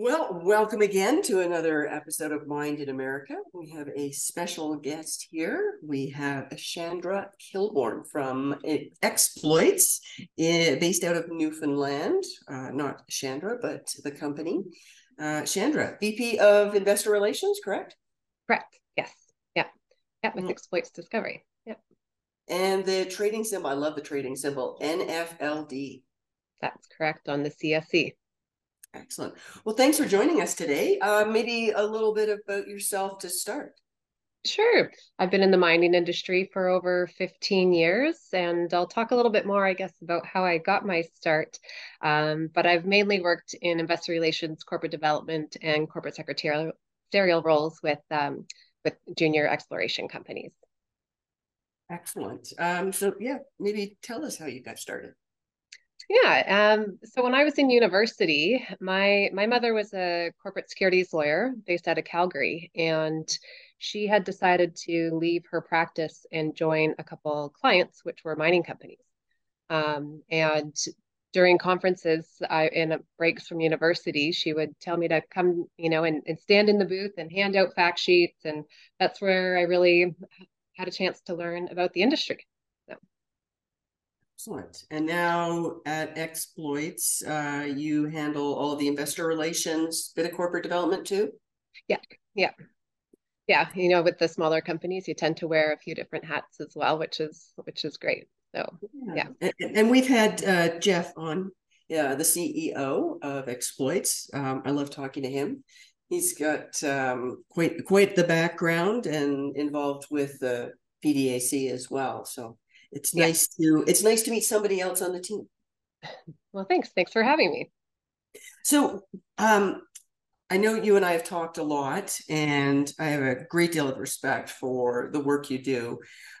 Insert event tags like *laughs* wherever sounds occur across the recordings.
Well, welcome again to another episode of Mind in America. We have a special guest here. We have Shanda Kilborn from Exploits, eh, based out of Newfoundland. Uh, not Shanda, but the company. Uh, Shanda, VP of Investor Relations, correct? Correct. Yes. Yeah. Yeah. With mm-hmm. Exploits Discovery. Yep. And the trading symbol, I love the trading symbol, NFLD. That's correct on the CSE. Excellent. Well, thanks for joining us today. Uh, maybe a little bit about yourself to start. Sure. I've been in the mining industry for over 15 years, and I'll talk a little bit more, I guess, about how I got my start. Um, but I've mainly worked in investor relations, corporate development, and corporate secretarial roles with um, with junior exploration companies. Excellent. Um, so, yeah, maybe tell us how you got started. Yeah. Um, so when I was in university, my my mother was a corporate securities lawyer based out of Calgary, and she had decided to leave her practice and join a couple clients, which were mining companies. Um, and during conferences, I in breaks from university, she would tell me to come, you know, and, and stand in the booth and hand out fact sheets, and that's where I really had a chance to learn about the industry. Excellent. And now at Exploits, uh, you handle all of the investor relations, bit of corporate development too? Yeah, yeah. Yeah, you know, with the smaller companies, you tend to wear a few different hats as well, which is which is great. So yeah. yeah. And, and, we've had uh, Jeff on, yeah, the CEO of Exploits. Um, I love talking to him. He's got um, quite quite the background and involved with the PDAC as well. So it's yeah. nice to it's nice to meet somebody else on the team. Well, thanks. Thanks for having me. So, um, I know you and I have talked a lot, and I have a great deal of respect for the work you do.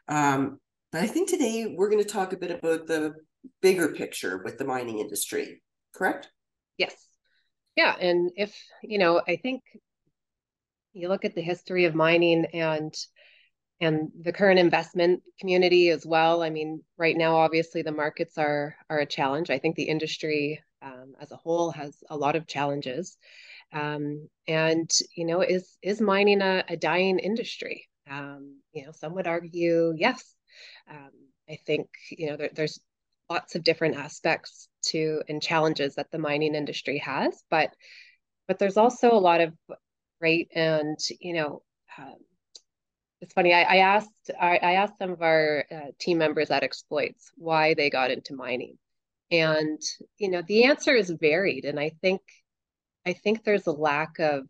Um, but I think today we're going to talk a bit about the bigger picture with the mining industry, correct? Yes. Yeah. And if, you know, I think you look at the history of mining and and the current investment community as well. I mean, right now, obviously, the markets are are a challenge. I think the industry um, as a whole has a lot of challenges, um, and you know, is is mining a, a dying industry? Um, you know, some would argue yes. Um, I think you know there, there's lots of different aspects to and challenges that the mining industry has, but but there's also a lot of great and you know um, it's funny. I, I asked I, I, asked some of our uh, team members at Exploits why they got into mining, and you know the answer is varied. And I think I think there's a lack of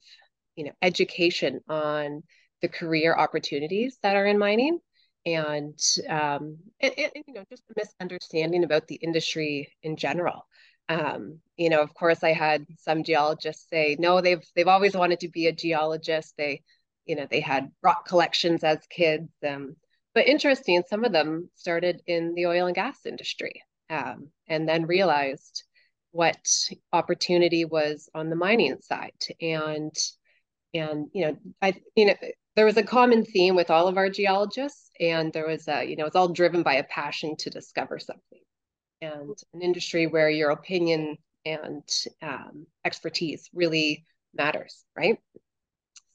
you know education on the career opportunities that are in mining, and um, and, and you know just a misunderstanding about the industry in general. Um, you know, of course, I had some geologists say, no, they've they've always wanted to be a geologist. They you know they had rock collections as kids um, but interesting some of them started in the oil and gas industry um, and then realized what opportunity was on the mining side. And and you know i you know there was a common theme with all of our geologists and there was a you know it's all driven by a passion to discover something and an industry where your opinion and um, expertise really matters right?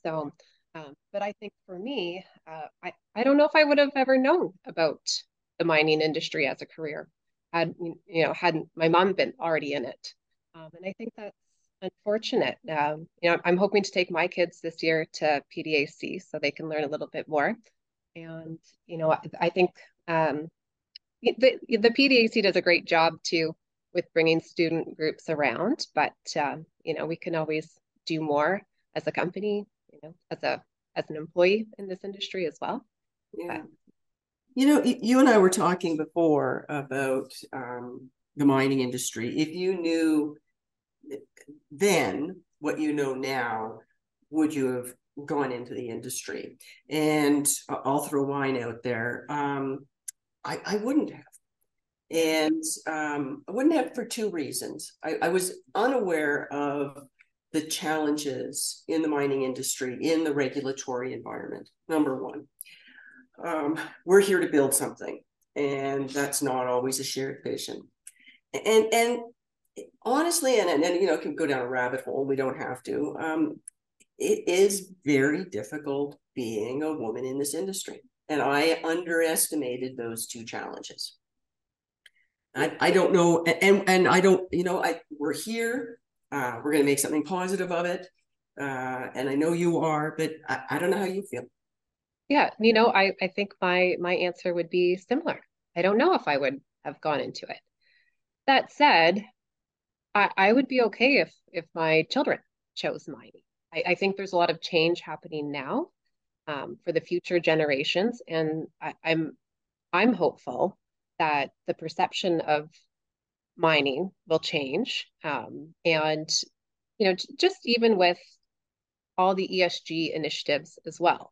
So um, but I think for me, uh, I, I don't know if I would have ever known about the mining industry as a career had you know hadn't my mom been already in it. Um, and I think that's unfortunate. Um, you know, I'm hoping to take my kids this year to PDAC so they can learn a little bit more. And you know, I, I think um, the the PDAC does a great job too with bringing student groups around, but uh, you know, we can always do more as a company you know, as a as an employee in this industry as well. Yeah. But, you know, you and I were talking before about um, the mining industry. If you knew then what you know now, would you have gone into the industry? And I'll throw wine out there. Um, I, I wouldn't have. And um, I wouldn't have for two reasons. I, I was unaware of the challenges in the mining industry, in the regulatory environment. Number one, um, we're here to build something, and that's not always a shared vision. And and honestly, and, and, and you know, can go down a rabbit hole. We don't have to. Um, it is very difficult being a woman in this industry. And I underestimated those two challenges. I, I don't know, and and I don't, you know, I we're here. Uh, we're going to make something positive of it, uh, and I know you are, but I, I don't know how you feel. Yeah, you know, I I think my my answer would be similar. I don't know if I would have gone into it. That said, I, I would be okay if if my children chose mining. I, I think there's a lot of change happening now um, for the future generations, and I, I'm I'm hopeful that the perception of mining will change, um, and you know just even with all the ESG initiatives as well.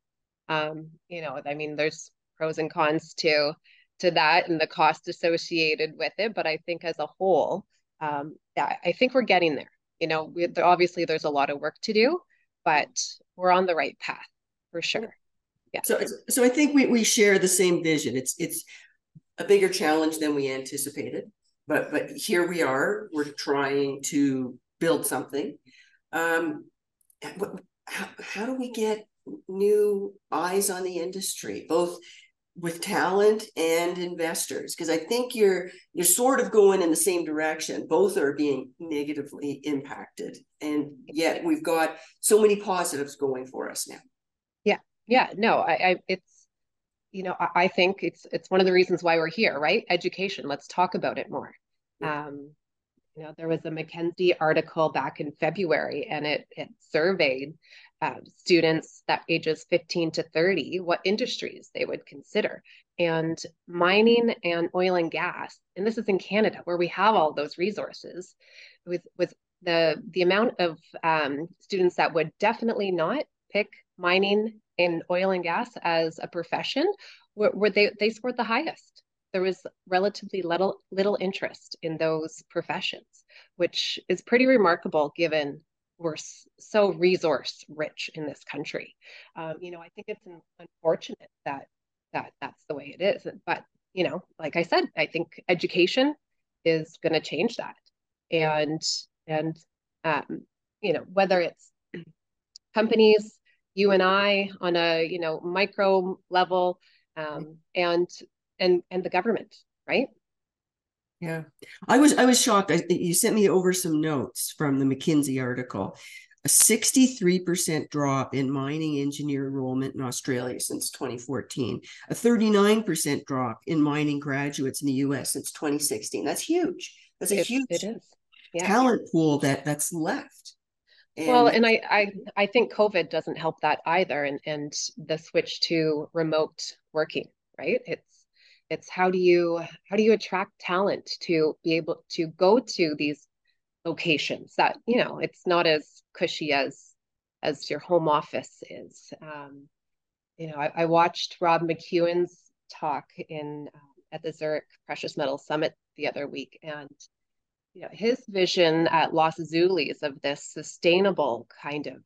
Um, you know, I mean, there's pros and cons to to that and the cost associated with it, but I think as a whole, um, yeah, I think we're getting there. You know, we, obviously there's a lot of work to do, but we're on the right path for sure. Yeah. So, so I think we we share the same vision. It's it's a bigger challenge than we anticipated, but but here we are. We're trying to build something. Um, how, how do we get new eyes on the industry, both with talent and investors because i think you're you're sort of going in the same direction both are being negatively impacted and yet we've got so many positives going for us now yeah yeah no i, I it's you know I, I, think it's it's one of the reasons why we're here right education let's talk about it more. Um you know there was a mckinsey article back in february and it it surveyed uh, students that ages 15 to 30 what industries they would consider. And mining and oil and gas and this is in canada where we have all those resources with with the the amount of um, students that would definitely not pick mining and oil and gas as a profession where, where they they scored the highest there was relatively little little interest in those professions which is pretty remarkable given we're so resource rich in this country. Um, you know, I think it's unfortunate that that that's the way it is. But you know, like I said, I think education is going to change that, and and um, you know whether it's companies, you and I on a you know micro level, um, and and and the government, right? Yeah, I was I was shocked. I, you sent me over some notes from the McKinsey article. A 63% drop in mining engineer enrollment in Australia since 2014. A 39% drop in mining graduates in the US since 2016. That's huge. That's a it, huge it. Yeah. talent pool that that's left. And well, and I, I I think COVID doesn't help that either, and and the switch to remote working, right? It's it's how do you how do you attract talent to be able to go to these locations that you know it's not as cushy as as your home office is. Um, you know I, I, watched rob mcewen's talk in at the zurich precious metal summit the other week and you know his vision at los azules of this sustainable kind of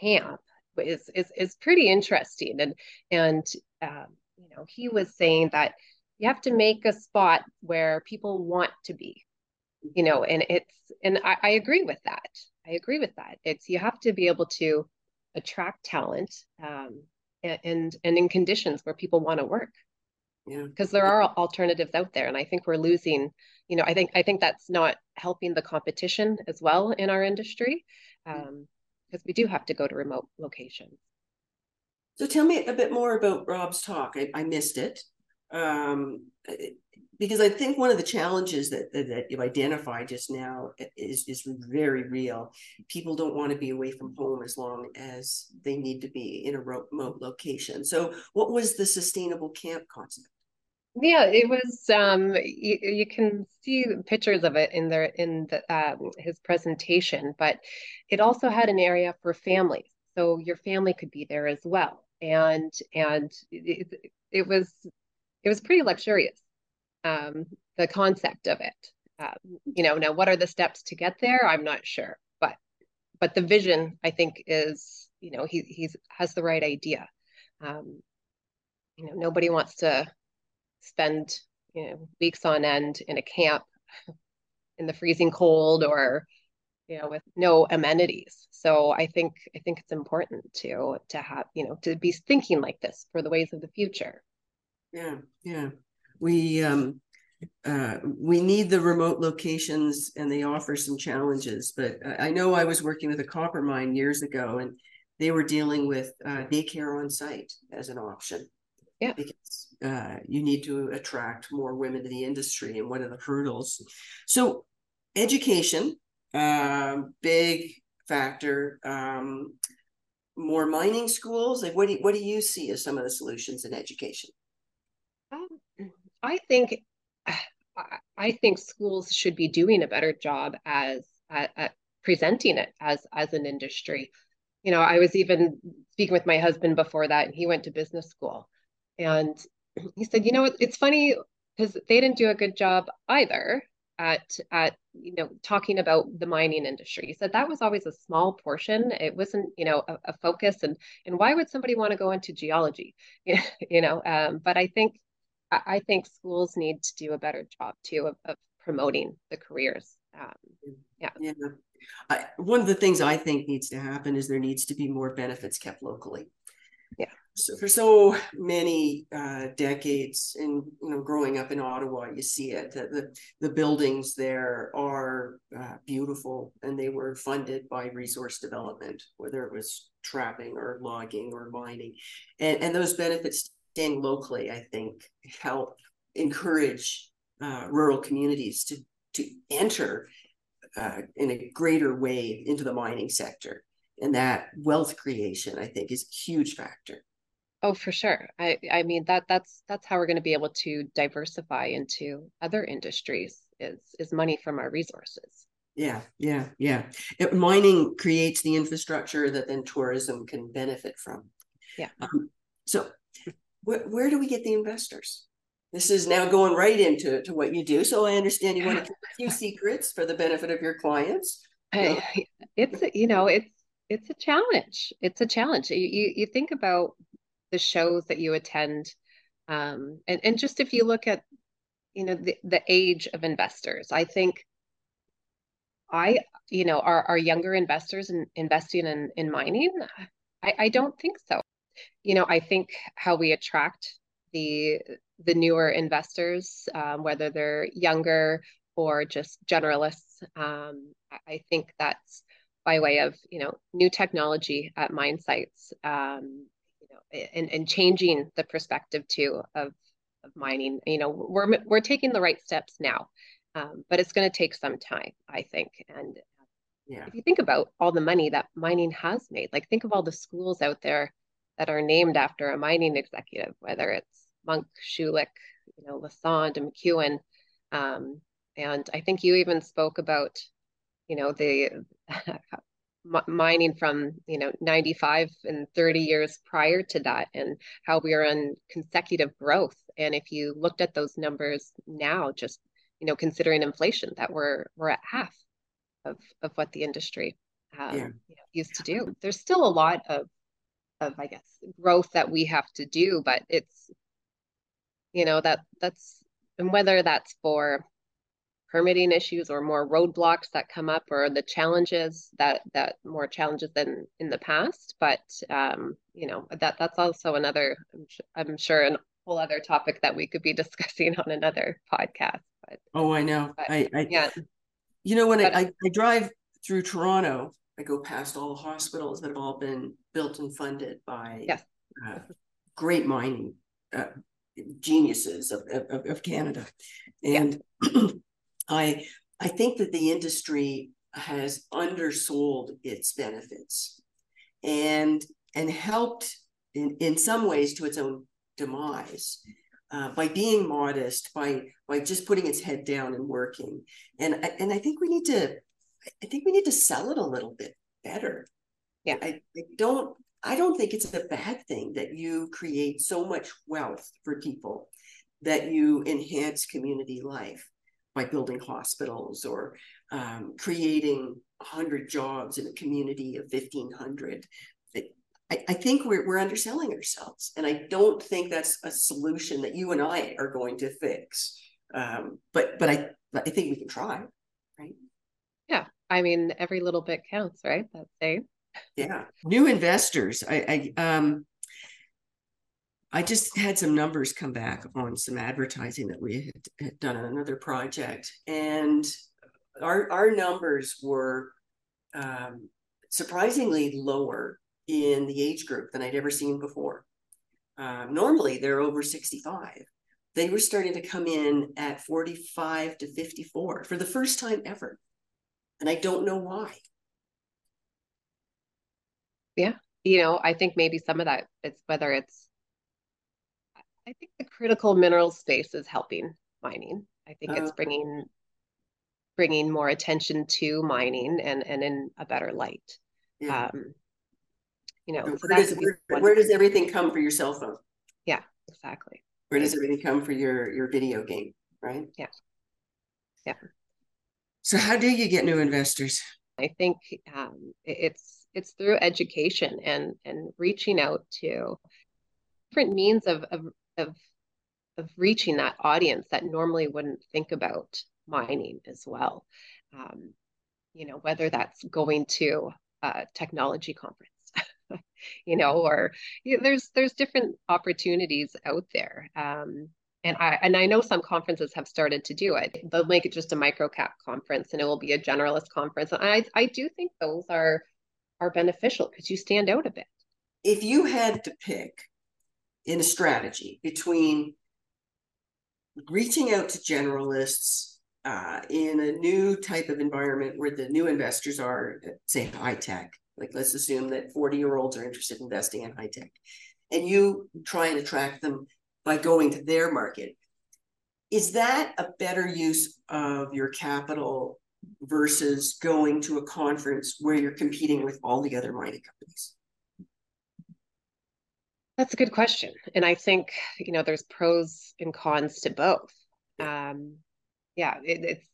camp is is, is pretty interesting. And and um, you know he was saying that you have to make a spot where people want to be you know and it's and I, I, agree with that. I agree with that. It's you have to be able to attract talent um, and, and and in conditions where people want to work. Yeah. Because there are alternatives out there and i think we're losing you know i think i think that's not helping the competition as well in our industry um, because we do have to go to remote locations. So tell me a bit more about rob's talk. I, I missed it um, because I think one of the challenges that, that, that you identified just now is is very real. People don't want to be away from home as long as they need to be in a remote location. So, what was the sustainable camp concept? Yeah, it was. Um, you, you can see pictures of it in there in the, um, his presentation, but it also had an area for families, so your family could be there as well. And and it, it was it was pretty luxurious. Um, the concept of it. Um, you know, now what are the steps to get there? I'm not sure, but but the vision I think is you know he he's has the right idea. Um, you know, nobody wants to spend you know weeks on end in a camp *laughs* in the freezing cold or you know with no amenities so i think i think it's important to to have you know to be thinking like this for the ways of the future yeah yeah we um uh, we need the remote locations and they offer some challenges. But I know I was working with a copper mine years ago and they were dealing with uh, daycare on site as an option. Yeah. Because uh, you need to attract more women to the industry and one of the hurdles. So, education, um, big factor. Um, more mining schools. Like, what do you, what do you see as some of the solutions in education? I think I think schools should be doing a better job as at, at, presenting it as as an industry. You know, I was even speaking with my husband before that, and he went to business school, and he said, you know, it's funny because they didn't do a good job either at at you know talking about the mining industry. He said that was always a small portion. It wasn't you know a, a focus, and and why would somebody want to go into geology? *laughs* you know, um, but I think I think schools need to do a better job too of, of promoting the careers. Um, yeah. Yeah. I, one of the things I think needs to happen is there needs to be more benefits kept locally. Yeah. So for so many uh, decades, and you know, growing up in Ottawa, you see it. The the, the buildings there are uh, beautiful, and they were funded by resource development, whether it was trapping or logging or mining, and and those benefits staying locally, I think, help encourage uh, rural communities to to enter uh, in a greater way into the mining sector, and that wealth creation, I think, is a huge factor. Oh, for sure. I I mean that that's that's how we're going to be able to diversify into other industries is is money from our resources. Yeah, yeah, yeah. It, mining creates the infrastructure that then tourism can benefit from. Yeah. Um, so where, where do we get the investors? This is now going right into to what you do. So I understand you want to keep a few *laughs* secrets for the benefit of your clients. Hey, it's you know it's it's a challenge. It's a challenge. You you, you think about the shows that you attend, um, and and just if you look at you know the, the age of investors, I think I you know are are younger investors in investing in in mining. I, I don't think so you know, I think how we attract the the newer investors, um, whether they're younger or just generalists, um, I think that's by way of you know new technology at mine sites, um, you know, and, and changing the perspective too of of mining. You know, we're we're taking the right steps now, um, but it's going to take some time, I think. And yeah. if you think about all the money that mining has made, like think of all the schools out there that are named after a mining executive, whether it's Munk, Schulich, you know, Lassonde and McEwen. Um, and I think you even spoke about, you know, the *laughs* mining from, you know, 95 and 30 years prior to that and how we are in consecutive growth. And if you looked at those numbers now, just, you know, considering inflation, that we're, we're at half of, of what the industry um, yeah. you know, used to do. There's still a lot of of i guess growth that we have to do but it's you know that that's and whether that's for permitting issues or more roadblocks that come up or the challenges that that more challenges than in the past but um you know that that's also another i'm, I'm sure an whole other topic that we could be *laughs* discussing on another podcast but oh i know. but, I, I yeah. You know when I, I drive through toronto I go past all the hospitals that have all been built and funded by uh, great mining uh, geniuses of, of, of, Canada. And yeah. *clears throat* I, I think that the industry has undersold its benefits and, and helped in, in some ways to its own demise. Uh, by being modest, by by just putting its head down and working, and and I think we need to I think we need to sell it a little bit better. Yeah. I, I don't I don't think it's a bad thing that you create so much wealth for people that you enhance community life by building hospitals or um, creating 100 jobs in a community of 1,500. I, I think we're, we're underselling ourselves. And I don't think that's a solution that you and I are going to fix. Um, but but I, I think we can try. Yeah. I mean, every little bit counts, right? That's saying. Yeah. New investors. I, I um I just had some numbers come back on some advertising that we had, had done on another project, and our our numbers were um, surprisingly lower in the age group than I'd ever seen before. Um, normally, they're over sixty five. They were starting to come in at forty five to fifty four for the first time ever, and I don't know why. Yeah, you know, I think maybe some of that it's whether it's I think the critical mineral space is helping mining. I think it's bringing bringing more attention to mining and and in a better light. Yeah. Um, you know, so where, does, where, where, does everything come for your cell phone? Yeah, exactly. Where does everything come for your your video game, right? Yeah. Yeah. So how do you get new investors? I think um, it's it's through education and and reaching out to different means of, of of of reaching that audience that normally wouldn't think about mining as well. Um, you know, whether that's going to a technology conference, *laughs* you know, or you know, there's there's different opportunities out there. Um, and I and I know some conferences have started to do it. They'll make it just a micro cap conference, and it will be a generalist conference. And I I do think those are are beneficial because you stand out a bit. If you had to pick in a strategy between reaching out to generalists uh, in a new type of environment where the new investors are, say, high tech. Like, let's assume that 40 year olds are interested in investing in high tech, and you try and attract them by going to their market. Is that a better use of your capital versus going to a conference where you're competing with all the other mining companies? That's a good question. And I think, you know, there's pros and cons to both. Um, yeah, it, it's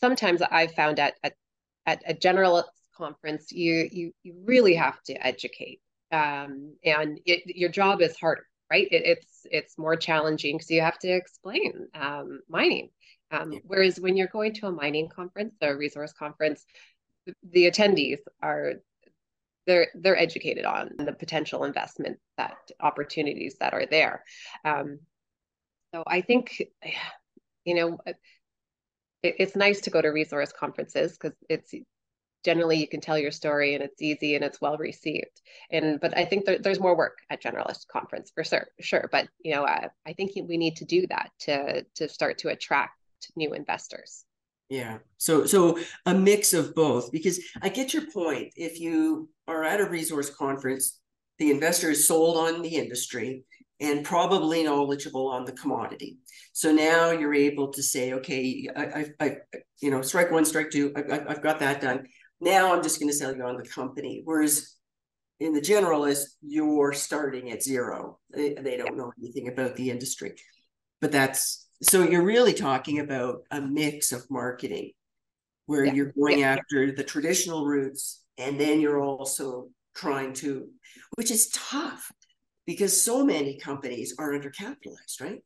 sometimes I've found at, at, at a general conference, you, you, you really have to educate. Um, and it, your job is harder, right? It, it's, it's more challenging because you have to explain um, mining. Um, whereas when you're going to a mining conference, a resource conference, the attendees are they're they're educated on the potential investment that opportunities that are there. Um, so I think, *sighs* you know, it, it's nice to go to resource conferences because it's generally you can tell your story and it's easy and it's well received. And but I think there, there's more work at generalist conference for sure, sure. But you know, I, think we need to do that to to start to attract new investors. Yeah. So so a mix of both because I get your point. If you are at a resource conference, the investor is sold on the industry and probably knowledgeable on the commodity. So now you're able to say, okay, I, I, I you know, strike one, strike two, I, I've got that done. Now I'm just going to sell you on the company. Whereas in the generalist, you're starting at zero. They, they don't know anything about the industry. But that's so you're really talking about a mix of marketing where yeah. you're going yeah. after the traditional routes and then you're also trying to which is tough because so many companies are undercapitalized right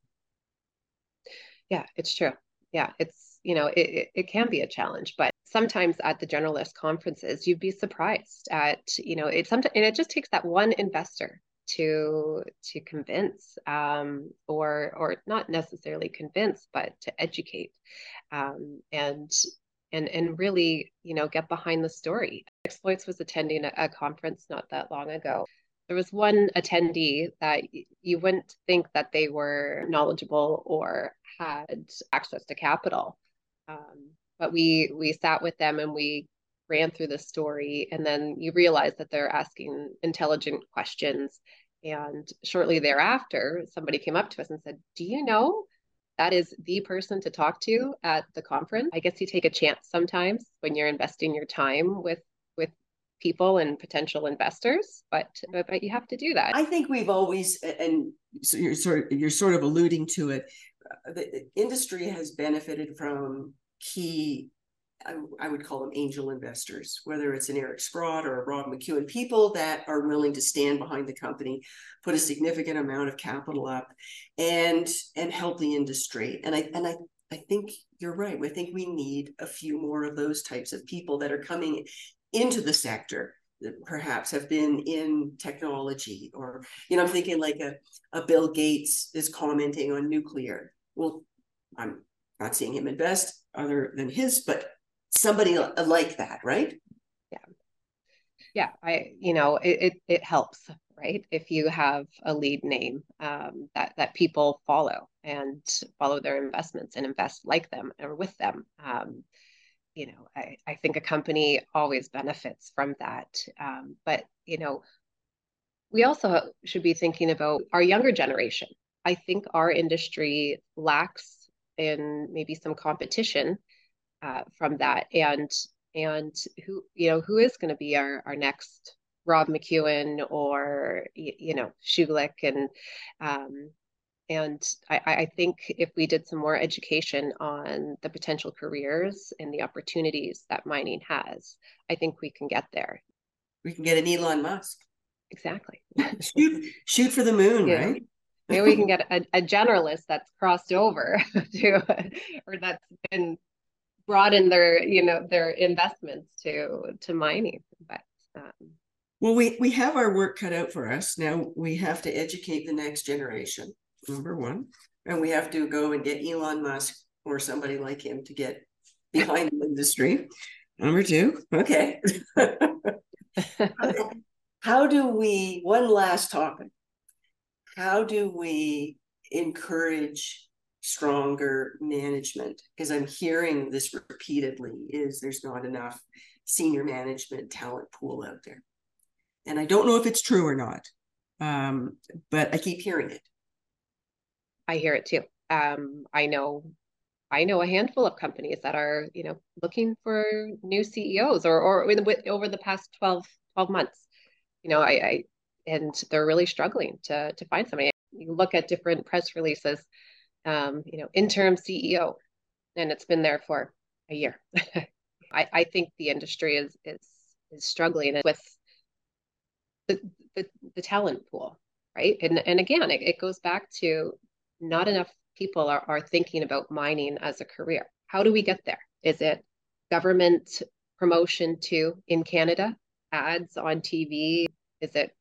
yeah it's true yeah it's you know it, it, it can be a challenge but sometimes at the generalist conferences you'd be surprised at you know it sometimes and it just takes that one investor to to convince um, or or not necessarily convince but to educate um, and and and really you know get behind the story. Exploits was attending a, a conference not that long ago. There was one attendee that you wouldn't think that they were knowledgeable or had access to capital um, but we we sat with them and we ran through the story. And then you realize that they're asking intelligent questions. And shortly thereafter somebody came up to us and said do you know that is the person to talk to at the conference? I guess you take a chance sometimes when you're investing your time with with people and potential investors but but you have to do that. I think we've always and so you're sort you're sort of alluding to it uh, the industry has benefited from key I, I, would call them angel investors, whether it's an Eric Sprott or a Rob McEwen, people that are willing to stand behind the company, put a significant amount of capital up, and and help the industry. And I and I I think you're right. I think we need a few more of those types of people that are coming into the sector that perhaps have been in technology or you know i'm thinking like a, a bill gates is commenting on nuclear well i'm not seeing him invest other than his but somebody like that right? Yeah. Yeah i you know it, it, it helps right? If you have a lead name um, that that people follow and follow their investments and invest like them or with them um, you know I, I think a company always benefits from that um, but you know we also should be thinking about our younger generation. I think our industry lacks in maybe some competition uh, from that and and who you know who is going to be our our next Rob McEwen or you know Schulich and um, and I, I, think if we did some more education on the potential careers and the opportunities that mining has, I think we can get there. We can get an Elon Musk. Exactly. *laughs* shoot, shoot for the moon, yeah. right? Maybe we can get a, a generalist that's crossed over *laughs* to, or that's been brought in their, you know, their investments to to mining. But um, well, we we have our work cut out for us. Now we have to educate the next generation number one. And we have to go and get Elon Musk or somebody like him to get behind the industry. Number two, okay. *laughs* *laughs* how do we, one last topic, how do we encourage stronger management? Because I'm hearing this repeatedly is there's not enough senior management talent pool out there. And I don't know if it's true or not, um, but I keep hearing it. I hear it too. Um, I know I know a handful of companies that are, you know, looking for new CEOs or or over the past 12, 12 months. You know, I, I and they're really struggling to to find somebody. You look at different press releases, um, you know, interim CEO, and it's been there for a year. *laughs* I, I think the industry is is is struggling with the, the, the talent pool, right? And and again, it, it goes back to not enough people are, are thinking about mining as a career. How do we get there? Is it government promotion too in Canada, ads on TV? Is it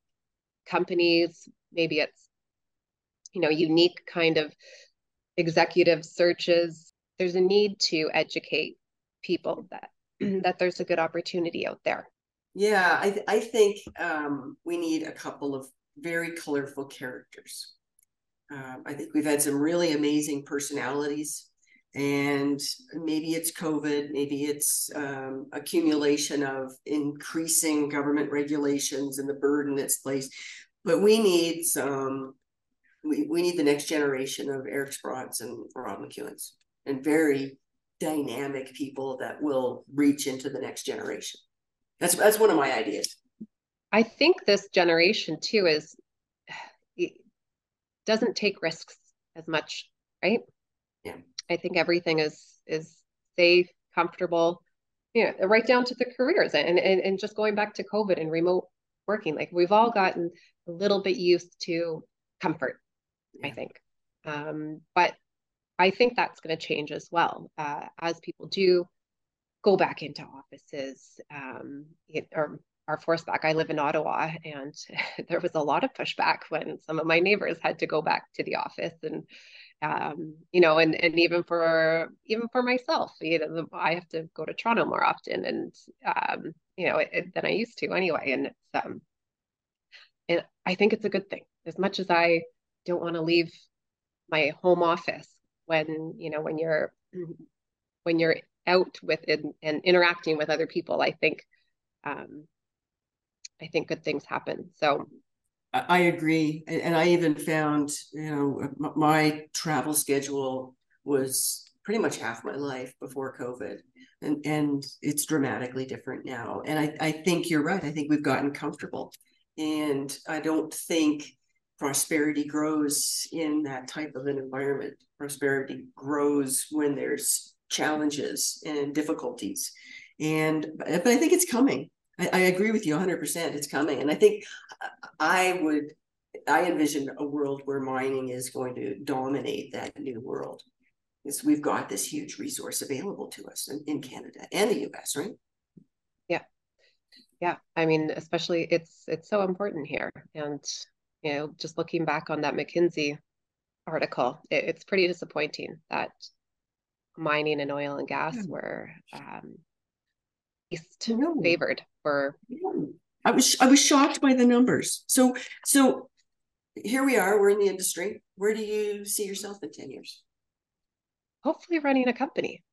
companies? Maybe it's, you know, unique kind of executive searches. There's a need to educate people that *clears throat* that there's a good opportunity out there. Yeah, I, th- I think um, we need a couple of very colorful characters. Um, I think we've had some really amazing personalities, and maybe it's COVID, maybe it's um, accumulation of increasing government regulations and the burden that's placed. But we need some. We, we need the next generation of Eric Sprott's and Rob McEwen's, and very dynamic people that will reach into the next generation. That's that's one of my ideas. I think this generation too is doesn't take risks as much, right? Yeah. I think everything is is safe, comfortable, you know, right down to the careers and, and and just going back to COVID and remote working. Like we've all gotten a little bit used to comfort, yeah. I think. Um, but I think that's going to change as well uh, as people do go back into offices um, it, or are forced back. I live in Ottawa, and *laughs* there was a lot of pushback when some of my neighbors had to go back to the office, and um, you know, and and even for even for myself, you know, I have to go to Toronto more often, and um, you know, it, it, than I used to anyway, and it's um, and I think it's a good thing. As much as I don't want to leave my home office when you know when you're when you're out with and, and interacting with other people, I think um, I think good things happen. So I agree. And I even found, you know, my travel schedule was pretty much half my life before COVID. And, and it's dramatically different now. And I, I think you're right. I think we've gotten comfortable. And I don't think prosperity grows in that type of an environment. Prosperity grows when there's challenges and difficulties. And but I think it's coming. I, I agree with you 100%. It's coming. And I think I would, I envision a world where mining is going to dominate that new world. is we've got this huge resource available to us in, in Canada and the US, right? Yeah. Yeah. I mean, especially it's it's so important here. And you know, just looking back on that McKinsey article, it, it's pretty disappointing that mining and oil and gas yeah. were um, least favored for yeah. I was I was shocked by the numbers. So so here we are, we're in the industry. Where do you see yourself in 10 years? Hopefully running a company.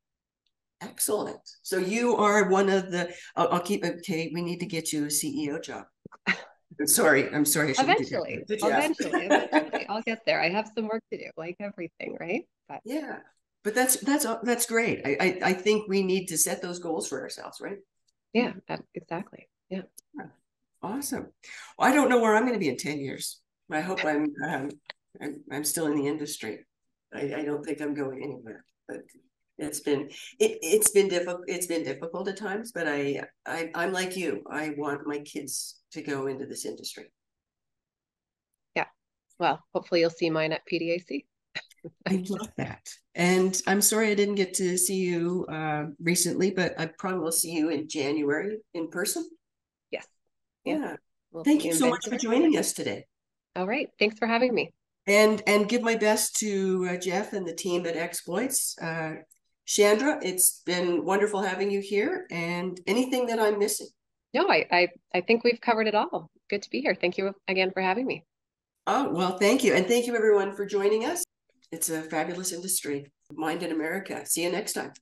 Excellent. So you are one of the I'll, I'll keep okay, we need to get you a CEO job. I'm *laughs* sorry, I'm sorry. Eventually, eventually, eventually, I'll get there. I have some work to do, like everything, right? But yeah, but that's that's that's great. I, I I think we need to set those goals for ourselves, right? Yeah, exactly. Yeah. Awesome. Well, I don't know where I'm going to be in 10 years. I hope I'm, um, I'm, I'm still in the industry. I, I don't think I'm going anywhere, but it's been it, it's been difficult it's been difficult at times but I, I i'm like you i want my kids to go into this industry yeah well hopefully you'll see mine at pdac i love that and i'm sorry i didn't get to see you uh, recently but i probably will see you in january in person Yes. yeah. We'll Thank you so much for joining us today. All right. Thanks for having me. And and give my best to uh, Jeff and the team at Exploits. Uh, Shanda, it's been wonderful having you here. And anything that I'm missing? No, I, I I think we've covered it all. Good to be here. Thank you again for having me. Oh, well, thank you. And thank you everyone for joining us. It's a fabulous industry. Mind in America. See you next time.